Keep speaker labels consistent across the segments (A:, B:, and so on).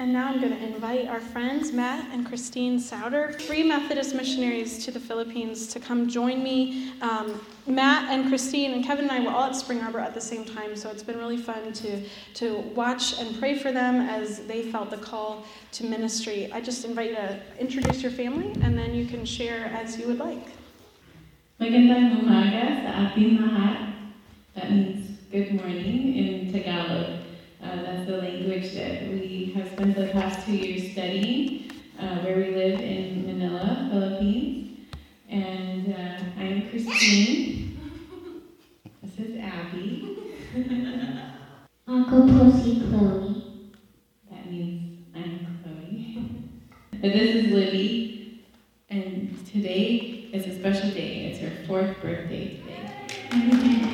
A: And now I'm going to invite our friends Matt and Christine Souter, Free Methodist missionaries to the Philippines, to come join me. Um, Matt and Christine and Kevin and I were all at Spring Arbor at the same time, so it's been really fun to, to watch and pray for them as they felt the call to ministry. I just invite you to introduce your family and then you can share as you would like.
B: Magandang umaga sa ating lahat. That means good morning in Tagalog. Uh, that's the language that we have spent the past two years studying, uh, where we live in Manila, Philippines. And uh, I'm Christine. This is Abby.
C: Ako po si Chloe.
B: That means I'm Chloe. and this is Libby. And today is a special day. It's her fourth birthday today.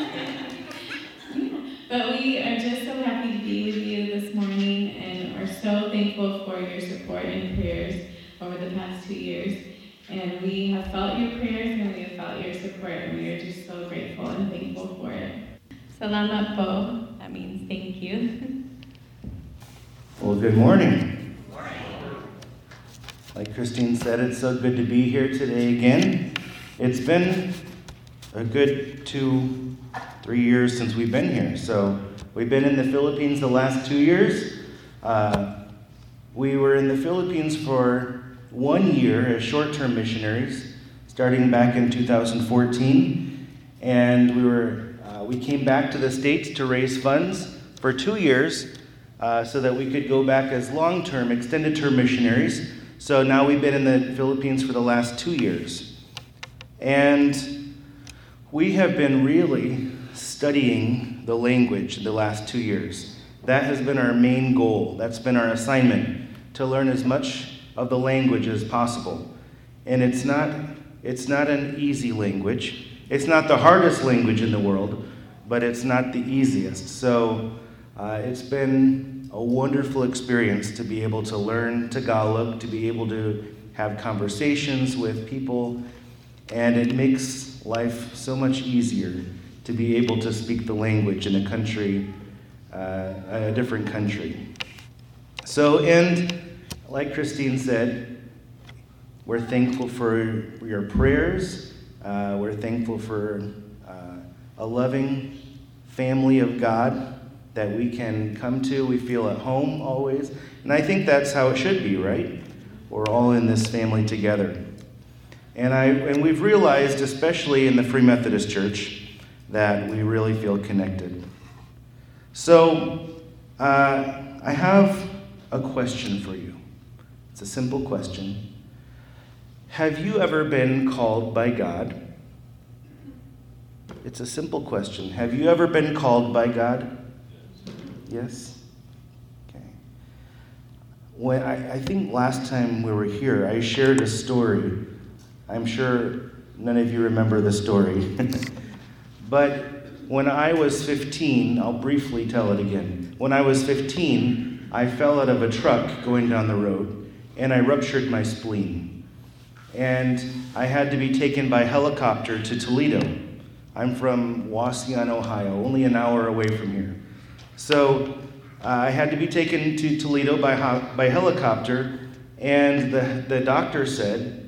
B: But we are just so happy to be with you this morning and are so thankful for your support and prayers over the past two years. And we have felt your prayers and we have felt your support, and we are just so grateful and thankful for it. Salamat po. That means thank you.
D: Well, good morning. Like Christine said, it's so good to be here today again. It's been a good two, three years since we've been here. So we've been in the Philippines the last two years. Uh, we were in the Philippines for one year as short term missionaries, starting back in 2014. And we, were, uh, we came back to the States to raise funds for two years uh, so that we could go back as long term, extended term missionaries. So now we've been in the Philippines for the last two years. And we have been really studying the language the last two years. That has been our main goal. That's been our assignment to learn as much of the language as possible. And it's not, it's not an easy language. It's not the hardest language in the world, but it's not the easiest. So uh, it's been a wonderful experience to be able to learn Tagalog, to be able to have conversations with people, and it makes life so much easier to be able to speak the language in a country, uh, a different country. So, and like Christine said, we're thankful for your prayers. Uh, we're thankful for uh, a loving family of God that we can come to. We feel at home always. And I think that's how it should be, right? We're all in this family together. And, I, and we've realized, especially in the Free Methodist Church, that we really feel connected. So, uh, I have a question for you. It's a simple question. Have you ever been called by God? It's a simple question. Have you ever been called by God? Yes? Okay. When I, I think last time we were here, I shared a story. I'm sure none of you remember the story. but when I was 15, I'll briefly tell it again. When I was 15, I fell out of a truck going down the road and I ruptured my spleen. And I had to be taken by helicopter to Toledo. I'm from Wauseon, Ohio, only an hour away from here. So uh, I had to be taken to Toledo by, by helicopter, and the, the doctor said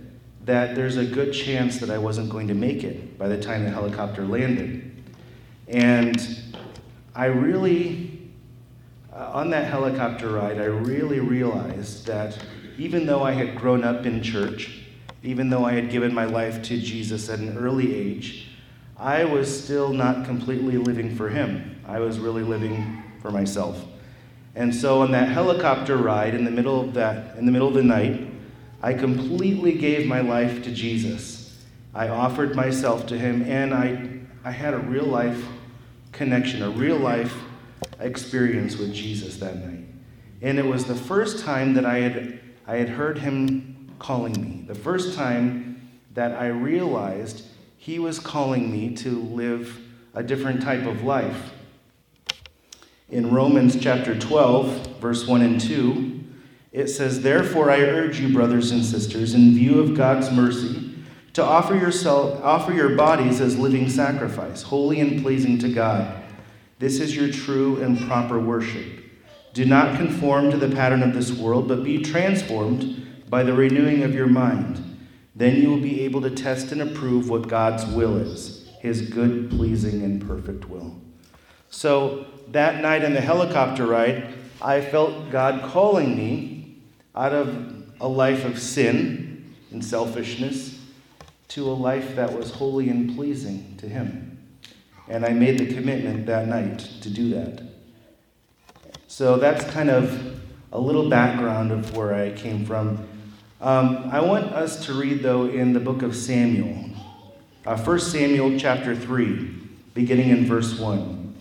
D: that there's a good chance that I wasn't going to make it by the time the helicopter landed. And I really, uh, on that helicopter ride, I really realized that even though I had grown up in church, even though I had given my life to Jesus at an early age, I was still not completely living for Him. I was really living for myself. And so on that helicopter ride in the middle of that in the middle of the night, I completely gave my life to Jesus. I offered myself to him and I I had a real life connection, a real life experience with Jesus that night. And it was the first time that I had I had heard him calling me. The first time that I realized he was calling me to live a different type of life. In Romans chapter 12, verse 1 and 2, it says, Therefore I urge you, brothers and sisters, in view of God's mercy, to offer, yourself, offer your bodies as living sacrifice, holy and pleasing to God. This is your true and proper worship. Do not conform to the pattern of this world, but be transformed by the renewing of your mind. Then you will be able to test and approve what God's will is, his good, pleasing, and perfect will. So that night in the helicopter ride, I felt God calling me out of a life of sin and selfishness to a life that was holy and pleasing to Him. And I made the commitment that night to do that. So that's kind of a little background of where I came from. Um, I want us to read, though, in the book of Samuel, uh, 1 Samuel chapter 3, beginning in verse 1.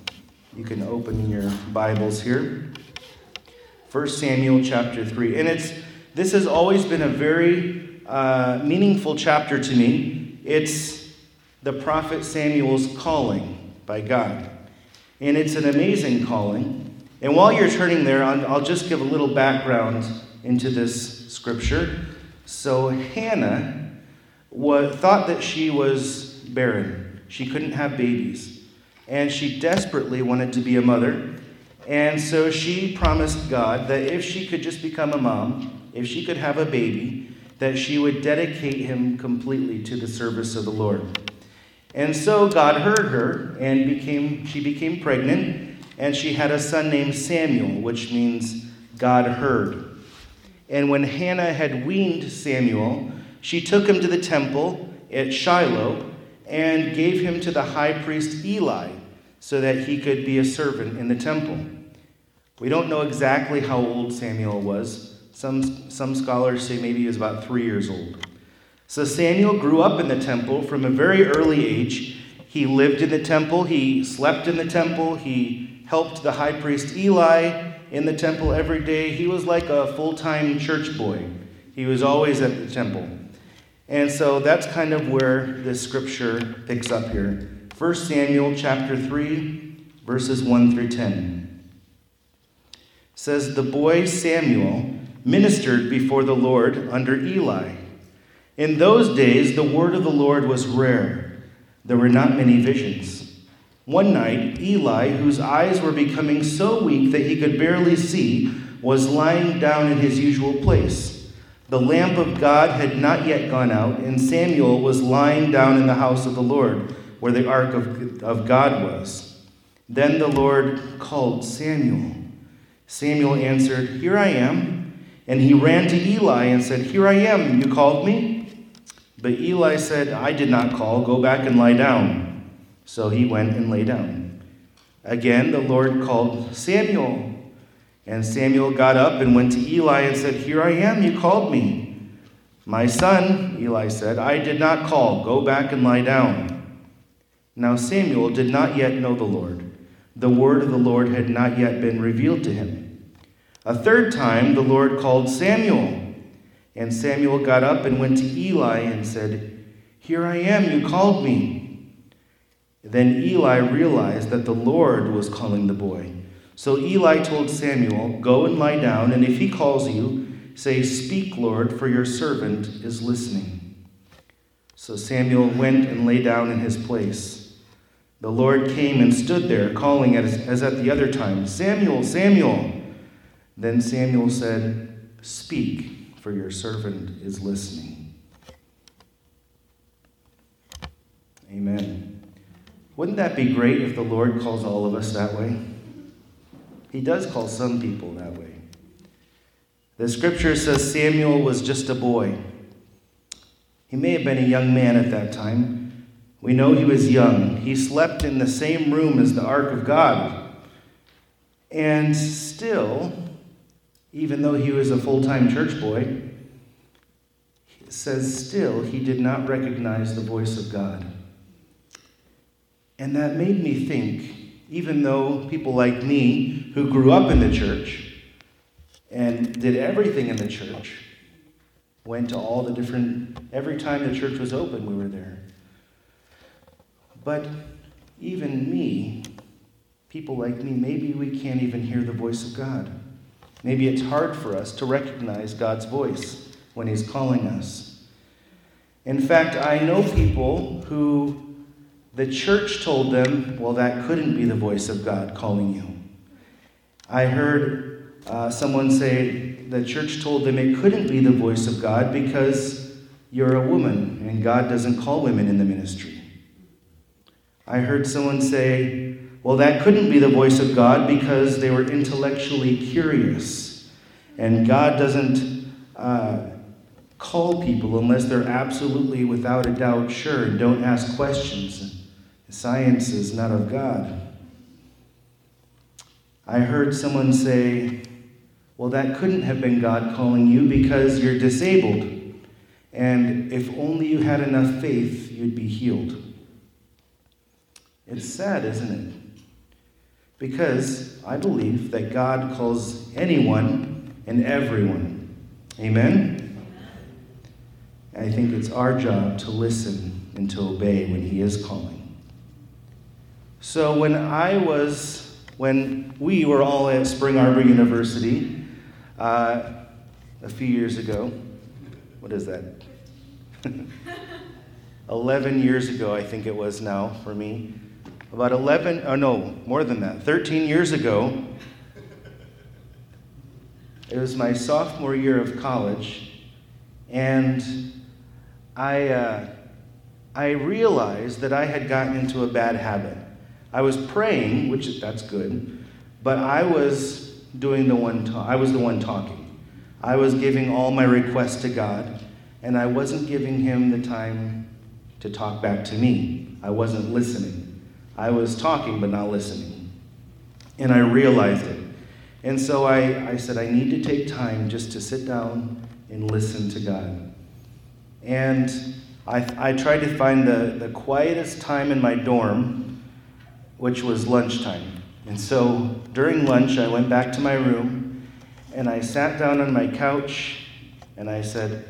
D: You can open your Bibles here. 1 Samuel chapter 3. And it's this has always been a very uh, meaningful chapter to me. It's the prophet Samuel's calling by God. And it's an amazing calling. And while you're turning there, I'll just give a little background into this scripture. So, Hannah was, thought that she was barren, she couldn't have babies. And she desperately wanted to be a mother. And so she promised God that if she could just become a mom, if she could have a baby, that she would dedicate him completely to the service of the Lord. And so God heard her and became she became pregnant and she had a son named Samuel, which means God heard. And when Hannah had weaned Samuel, she took him to the temple at Shiloh and gave him to the high priest Eli so that he could be a servant in the temple. We don't know exactly how old Samuel was, some, some scholars say maybe he was about three years old. So Samuel grew up in the temple from a very early age. He lived in the temple, he slept in the temple, he helped the high priest Eli in the temple every day. He was like a full time church boy, he was always at the temple. And so that's kind of where this scripture picks up here. 1 Samuel chapter 3, verses 1 through 10. Says, The boy Samuel ministered before the Lord under Eli. In those days, the word of the Lord was rare. There were not many visions. One night, Eli, whose eyes were becoming so weak that he could barely see, was lying down in his usual place. The lamp of God had not yet gone out, and Samuel was lying down in the house of the Lord, where the ark of, of God was. Then the Lord called Samuel. Samuel answered, Here I am. And he ran to Eli and said, Here I am, you called me? But Eli said, I did not call, go back and lie down. So he went and lay down. Again, the Lord called Samuel. And Samuel got up and went to Eli and said, Here I am, you called me. My son, Eli said, I did not call, go back and lie down. Now Samuel did not yet know the Lord. The word of the Lord had not yet been revealed to him. A third time the Lord called Samuel. And Samuel got up and went to Eli and said, Here I am, you called me. Then Eli realized that the Lord was calling the boy. So Eli told Samuel, Go and lie down, and if he calls you, say, Speak, Lord, for your servant is listening. So Samuel went and lay down in his place. The Lord came and stood there, calling as, as at the other time, Samuel, Samuel. Then Samuel said, Speak, for your servant is listening. Amen. Wouldn't that be great if the Lord calls all of us that way? He does call some people that way. The scripture says Samuel was just a boy. He may have been a young man at that time. We know he was young. He slept in the same room as the ark of God. And still, even though he was a full time church boy, says still he did not recognize the voice of God. And that made me think, even though people like me who grew up in the church and did everything in the church, went to all the different, every time the church was open, we were there. But even me, people like me, maybe we can't even hear the voice of God. Maybe it's hard for us to recognize God's voice when He's calling us. In fact, I know people who the church told them, well, that couldn't be the voice of God calling you. I heard uh, someone say the church told them it couldn't be the voice of God because you're a woman and God doesn't call women in the ministry. I heard someone say, well, that couldn't be the voice of God because they were intellectually curious. And God doesn't uh, call people unless they're absolutely, without a doubt, sure and don't ask questions. Science is not of God. I heard someone say, well, that couldn't have been God calling you because you're disabled. And if only you had enough faith, you'd be healed. It's sad, isn't it? Because I believe that God calls anyone and everyone. Amen? I think it's our job to listen and to obey when He is calling. So when I was, when we were all at Spring Arbor University uh, a few years ago, what is that? 11 years ago, I think it was now for me. About 11, oh no, more than that, 13 years ago, it was my sophomore year of college, and I, uh, I realized that I had gotten into a bad habit. I was praying, which that's good, but I was doing the one ta- I was the one talking. I was giving all my requests to God, and I wasn't giving him the time to talk back to me. I wasn't listening. I was talking but not listening. And I realized it. And so I, I said, I need to take time just to sit down and listen to God. And I, I tried to find the, the quietest time in my dorm, which was lunchtime. And so during lunch, I went back to my room and I sat down on my couch and I said,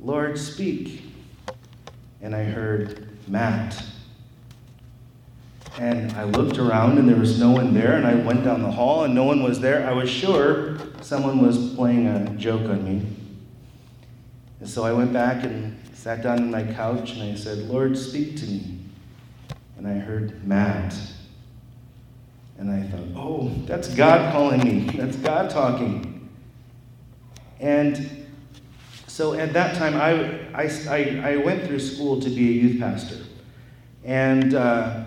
D: Lord, speak. And I heard, Matt. And I looked around and there was no one there, and I went down the hall and no one was there. I was sure someone was playing a joke on me. And so I went back and sat down on my couch and I said, Lord, speak to me. And I heard Matt. And I thought, oh, that's God calling me. That's God talking. And so at that time, I, I, I, went through school to be a youth pastor. And uh,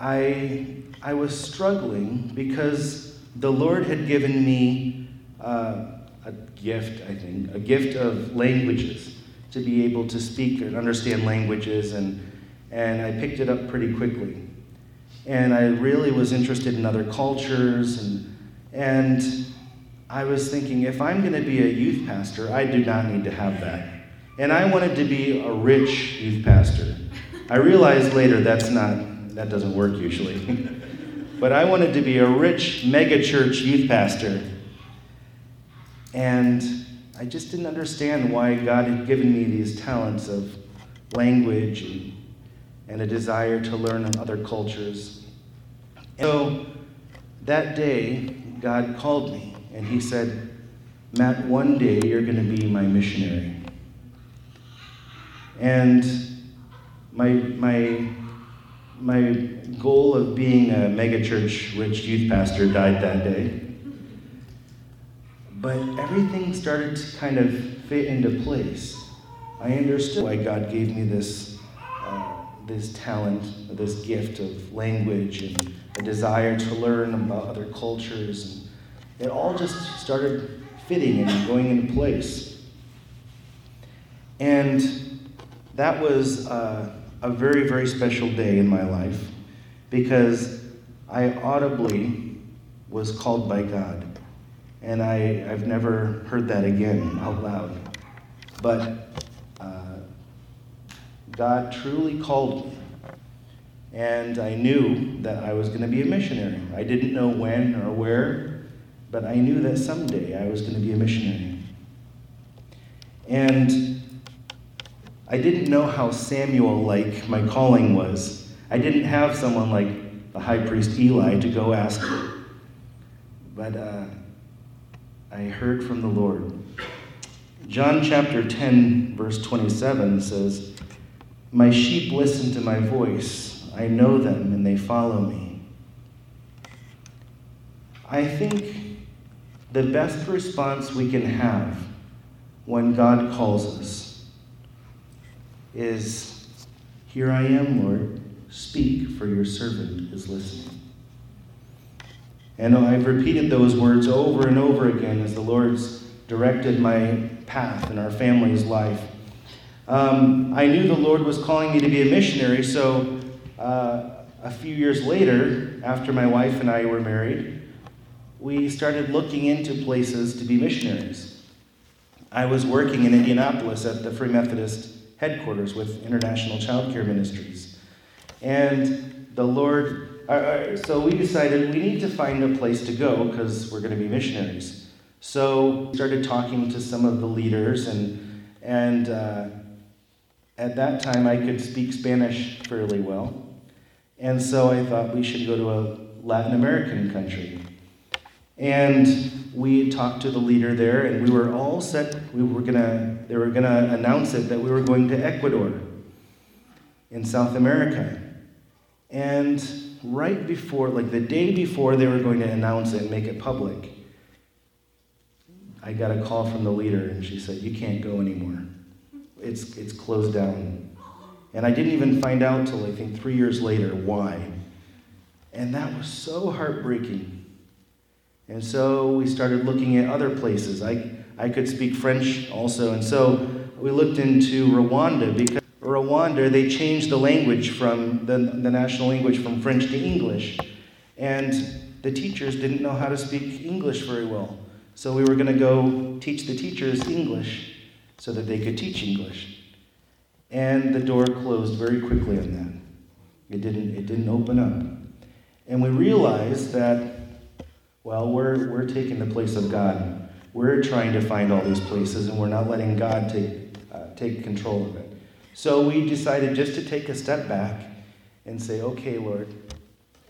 D: I, I was struggling because the Lord had given me uh, a gift, I think, a gift of languages to be able to speak and understand languages, and, and I picked it up pretty quickly. And I really was interested in other cultures, and, and I was thinking, if I'm going to be a youth pastor, I do not need to have that. And I wanted to be a rich youth pastor. I realized later that's not that doesn't work usually. but I wanted to be a rich megachurch youth pastor. And I just didn't understand why God had given me these talents of language and, and a desire to learn other cultures. And so that day, God called me and He said, Matt, one day you're going to be my missionary. And my, my my goal of being a megachurch rich youth pastor died that day. But everything started to kind of fit into place. I understood why God gave me this, uh, this talent, this gift of language, and a desire to learn about other cultures. And it all just started fitting and going into place. And that was. Uh, a very, very special day in my life because I audibly was called by God. And I, I've never heard that again out loud. But uh, God truly called me. And I knew that I was going to be a missionary. I didn't know when or where, but I knew that someday I was going to be a missionary. And I didn't know how Samuel like my calling was. I didn't have someone like the high priest Eli to go ask. But uh, I heard from the Lord. John chapter 10, verse 27 says, My sheep listen to my voice. I know them and they follow me. I think the best response we can have when God calls us is Here I am, Lord, speak, for your servant is listening. And I've repeated those words over and over again as the Lord's directed my path in our family's life. Um, I knew the Lord was calling me to be a missionary, so uh, a few years later, after my wife and I were married, we started looking into places to be missionaries. I was working in Indianapolis at the Free Methodist headquarters with International Child Care Ministries. And the Lord uh, uh, so we decided we need to find a place to go because we're going to be missionaries. So we started talking to some of the leaders, and, and uh, at that time I could speak Spanish fairly well. And so I thought we should go to a Latin American country. And we talked to the leader there, and we were all set. We were gonna, they were gonna announce it that we were going to Ecuador in South America. And right before, like the day before they were going to announce it and make it public, I got a call from the leader and she said, You can't go anymore. It's, it's closed down. And I didn't even find out till I think three years later why. And that was so heartbreaking. And so we started looking at other places. I, I could speak French also. And so we looked into Rwanda because Rwanda, they changed the language from the, the national language from French to English. And the teachers didn't know how to speak English very well. So we were going to go teach the teachers English so that they could teach English. And the door closed very quickly on that. It didn't, it didn't open up. And we realized that, well, we're, we're taking the place of God. We're trying to find all these places, and we're not letting God take, uh, take control of it. So we decided just to take a step back and say, okay, Lord,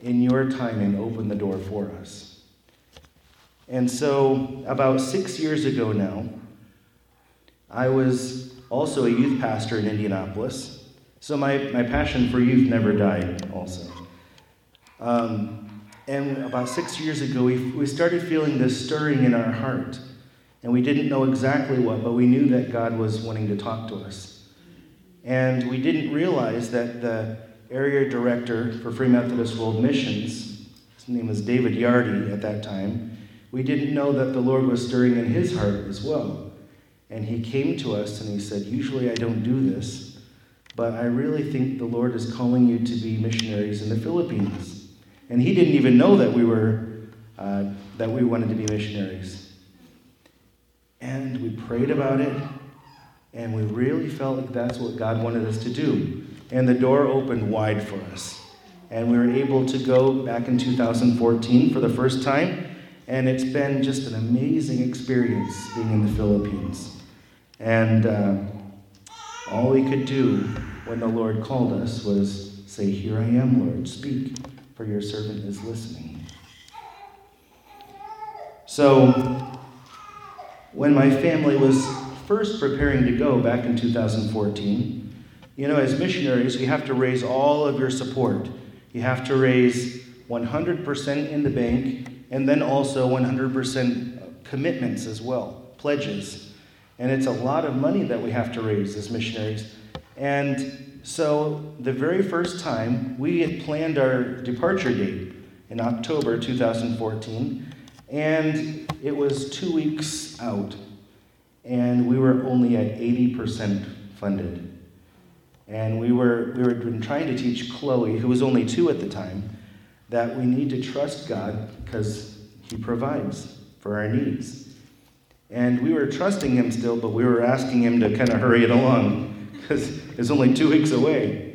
D: in your timing, open the door for us. And so, about six years ago now, I was also a youth pastor in Indianapolis. So, my, my passion for youth never died, also. Um, and about six years ago, we, we started feeling this stirring in our heart. And we didn't know exactly what, but we knew that God was wanting to talk to us. And we didn't realize that the area director for Free Methodist World Missions, his name was David Yardy at that time, we didn't know that the Lord was stirring in his heart as well. And he came to us and he said, Usually I don't do this, but I really think the Lord is calling you to be missionaries in the Philippines. And he didn't even know that we were uh, that we wanted to be missionaries. And we prayed about it, and we really felt like that's what God wanted us to do. And the door opened wide for us. And we were able to go back in 2014 for the first time. And it's been just an amazing experience being in the Philippines. And uh, all we could do when the Lord called us was say, Here I am, Lord, speak, for your servant is listening. So, when my family was first preparing to go back in 2014, you know, as missionaries, you have to raise all of your support. You have to raise 100% in the bank and then also 100% commitments as well, pledges. And it's a lot of money that we have to raise as missionaries. And so the very first time, we had planned our departure date in October 2014, and it was two weeks out and we were only at 80% funded. And we were we were trying to teach Chloe, who was only two at the time, that we need to trust God because He provides for our needs. And we were trusting Him still, but we were asking Him to kind of hurry it along because it's only two weeks away.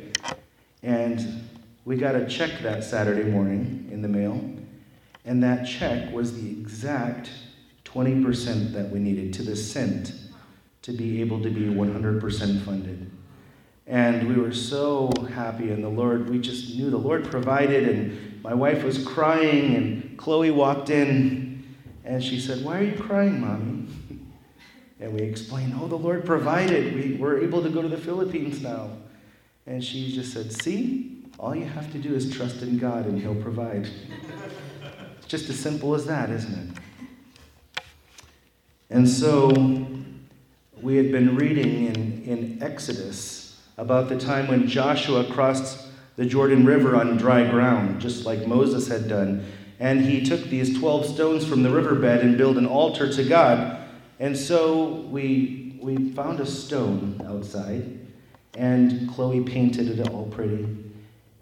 D: And we got a check that Saturday morning in the mail, and that check was the exact 20% that we needed to the cent to be able to be 100% funded. And we were so happy, and the Lord, we just knew the Lord provided, and my wife was crying, and Chloe walked in, and she said, Why are you crying, Mommy? And we explained, Oh, the Lord provided. We were able to go to the Philippines now. And she just said, See, all you have to do is trust in God, and He'll provide. It's just as simple as that, isn't it? And so we had been reading in, in Exodus about the time when Joshua crossed the Jordan River on dry ground, just like Moses had done. And he took these 12 stones from the riverbed and built an altar to God. And so we, we found a stone outside, and Chloe painted it all pretty.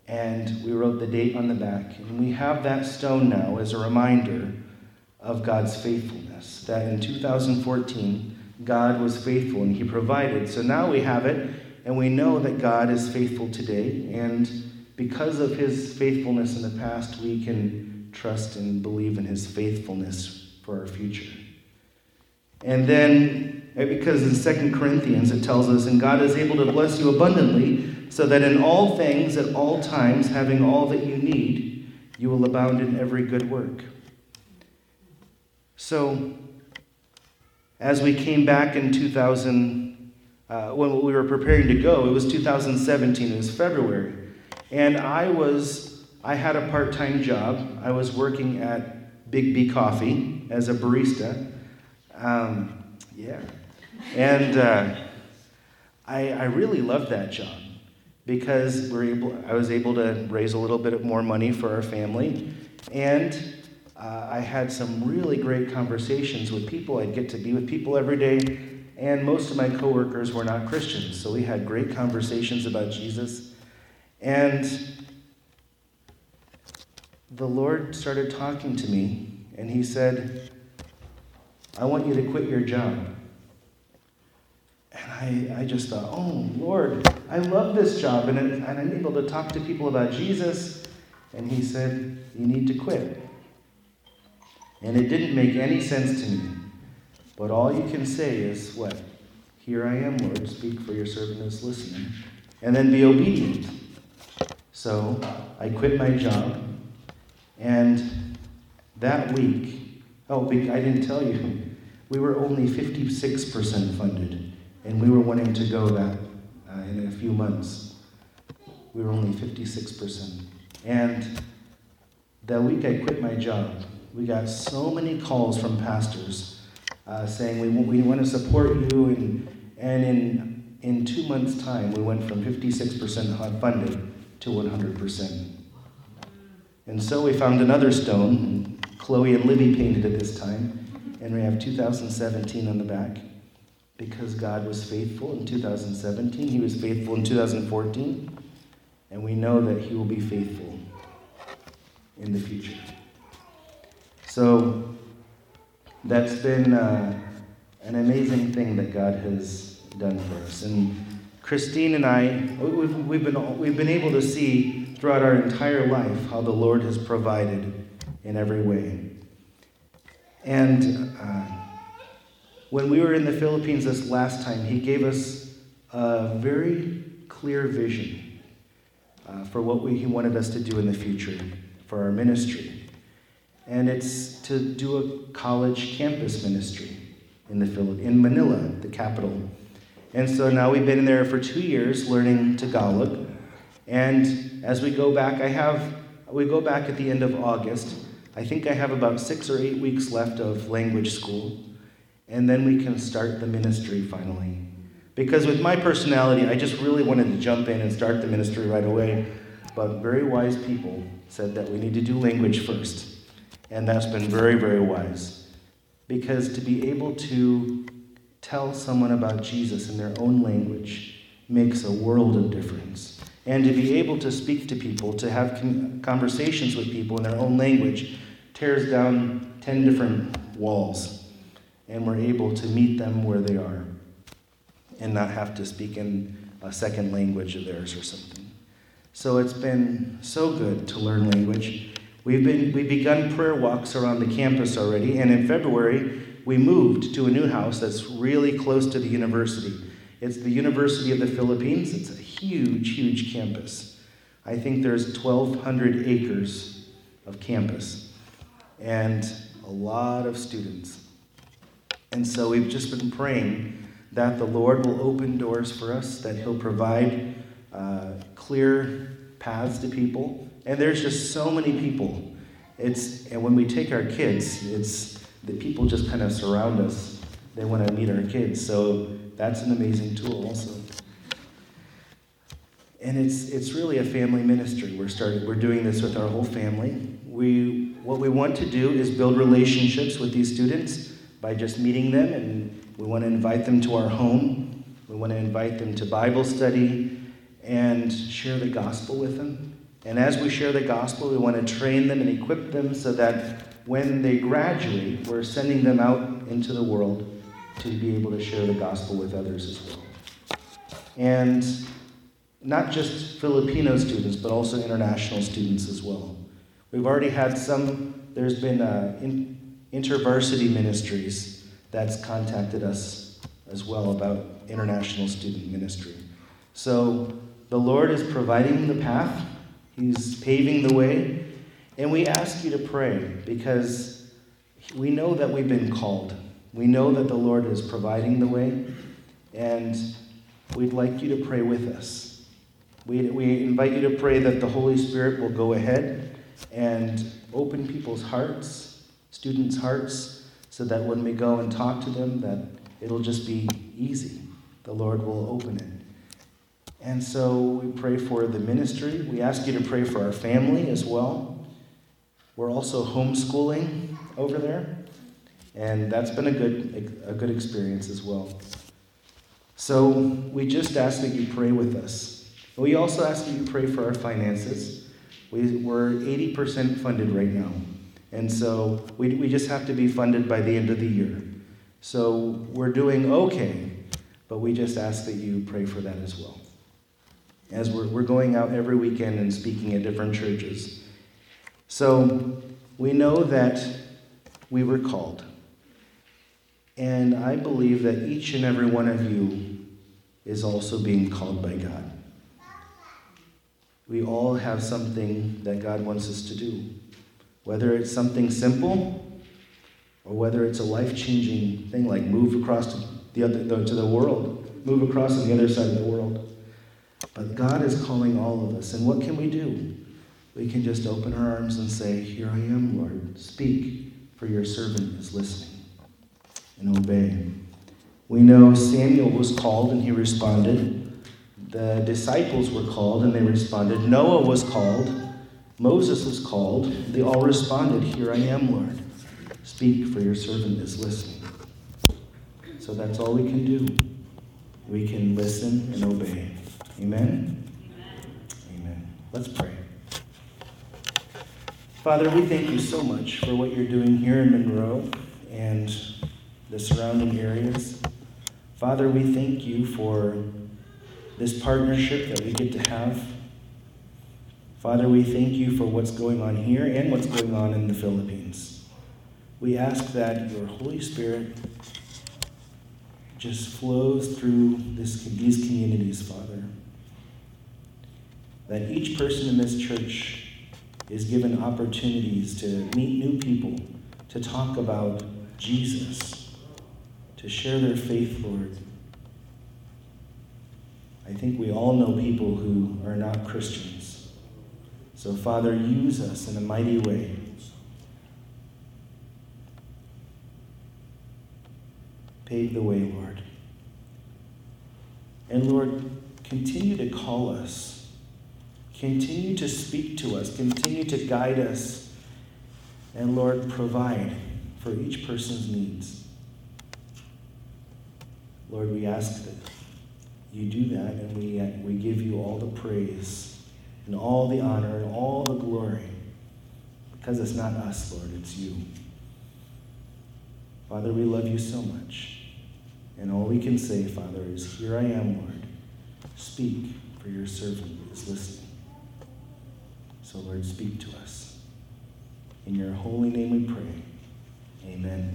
D: And we wrote the date on the back. And we have that stone now as a reminder of God's faithfulness. That in 2014, God was faithful and He provided. So now we have it, and we know that God is faithful today. And because of His faithfulness in the past, we can trust and believe in His faithfulness for our future. And then, because in Second Corinthians it tells us, and God is able to bless you abundantly, so that in all things, at all times, having all that you need, you will abound in every good work. So, as we came back in 2000, uh, when we were preparing to go, it was 2017, it was February. And I was, I had a part time job. I was working at Biggby Coffee as a barista. Um, yeah. And uh, I, I really loved that job because we're able, I was able to raise a little bit more money for our family. And uh, I had some really great conversations with people. I'd get to be with people every day, and most of my coworkers were not Christians. So we had great conversations about Jesus. And the Lord started talking to me, and He said, I want you to quit your job. And I, I just thought, oh, Lord, I love this job, and, and I'm able to talk to people about Jesus. And He said, You need to quit. And it didn't make any sense to me. But all you can say is, What? Here I am, Lord, speak for your servant is listening. And then be obedient. So I quit my job. And that week, oh, I didn't tell you, we were only 56% funded. And we were wanting to go that uh, in a few months. We were only 56%. And that week I quit my job, we got so many calls from pastors uh, saying, we, we want to support you. And, and in, in two months' time, we went from 56% funded to 100%. And so we found another stone. Chloe and Libby painted at this time. And we have 2017 on the back because God was faithful in 2017. He was faithful in 2014. And we know that He will be faithful in the future. So that's been uh, an amazing thing that God has done for us. And Christine and I, we've, we've, been, we've been able to see throughout our entire life how the Lord has provided in every way. And uh, when we were in the Philippines this last time, He gave us a very clear vision uh, for what we, He wanted us to do in the future for our ministry and it's to do a college campus ministry in the Philippines, in Manila, the capital. And so now we've been in there for two years learning Tagalog. And as we go back, I have, we go back at the end of August. I think I have about six or eight weeks left of language school. And then we can start the ministry finally. Because with my personality, I just really wanted to jump in and start the ministry right away. But very wise people said that we need to do language first. And that's been very, very wise. Because to be able to tell someone about Jesus in their own language makes a world of difference. And to be able to speak to people, to have conversations with people in their own language, tears down 10 different walls. And we're able to meet them where they are and not have to speak in a second language of theirs or something. So it's been so good to learn language. We've, been, we've begun prayer walks around the campus already, and in February, we moved to a new house that's really close to the university. It's the University of the Philippines. It's a huge, huge campus. I think there's 1,200 acres of campus and a lot of students. And so we've just been praying that the Lord will open doors for us, that He'll provide uh, clear paths to people, and there's just so many people It's, and when we take our kids, it's the people just kind of surround us. They want to meet our kids. So that's an amazing tool also. And it's, it's really a family ministry. We're, starting, we're doing this with our whole family. We, what we want to do is build relationships with these students by just meeting them, and we want to invite them to our home. We want to invite them to Bible study and share the gospel with them. And as we share the gospel, we want to train them and equip them so that when they graduate, we're sending them out into the world to be able to share the gospel with others as well. And not just Filipino students, but also international students as well. We've already had some, there's been uh, in, intervarsity ministries that's contacted us as well about international student ministry. So the Lord is providing the path He's paving the way. And we ask you to pray because we know that we've been called. We know that the Lord is providing the way. And we'd like you to pray with us. We, we invite you to pray that the Holy Spirit will go ahead and open people's hearts, students' hearts, so that when we go and talk to them, that it'll just be easy. The Lord will open it. And so we pray for the ministry. We ask you to pray for our family as well. We're also homeschooling over there, and that's been a good, a good experience as well. So we just ask that you pray with us. We also ask that you pray for our finances. We, we're 80% funded right now, and so we, we just have to be funded by the end of the year. So we're doing okay, but we just ask that you pray for that as well as we're, we're going out every weekend and speaking at different churches. So we know that we were called. And I believe that each and every one of you is also being called by God. We all have something that God wants us to do, whether it's something simple or whether it's a life changing thing like move across to the, other, to the world, move across to the other side of the world. But God is calling all of us. And what can we do? We can just open our arms and say, Here I am, Lord. Speak, for your servant is listening. And obey. We know Samuel was called and he responded. The disciples were called and they responded. Noah was called. Moses was called. They all responded, Here I am, Lord. Speak, for your servant is listening. So that's all we can do. We can listen and obey. Amen? Amen. Let's pray. Father, we thank you so much for what you're doing here in Monroe and the surrounding areas. Father, we thank you for this partnership that we get to have. Father, we thank you for what's going on here and what's going on in the Philippines. We ask that your Holy Spirit just flows through this, these communities, Father that each person in this church is given opportunities to meet new people, to talk about Jesus, to share their faith, Lord. I think we all know people who are not Christians. So, Father, use us in a mighty way. Pave the way, Lord. And Lord, continue to call us Continue to speak to us, continue to guide us, and Lord, provide for each person's needs. Lord, we ask that you do that, and we, uh, we give you all the praise and all the honor and all the glory because it's not us, Lord, it's you. Father, we love you so much. And all we can say, Father, is, Here I am, Lord. Speak, for your servant is listening. So, Lord, speak to us. In your holy name we pray. Amen.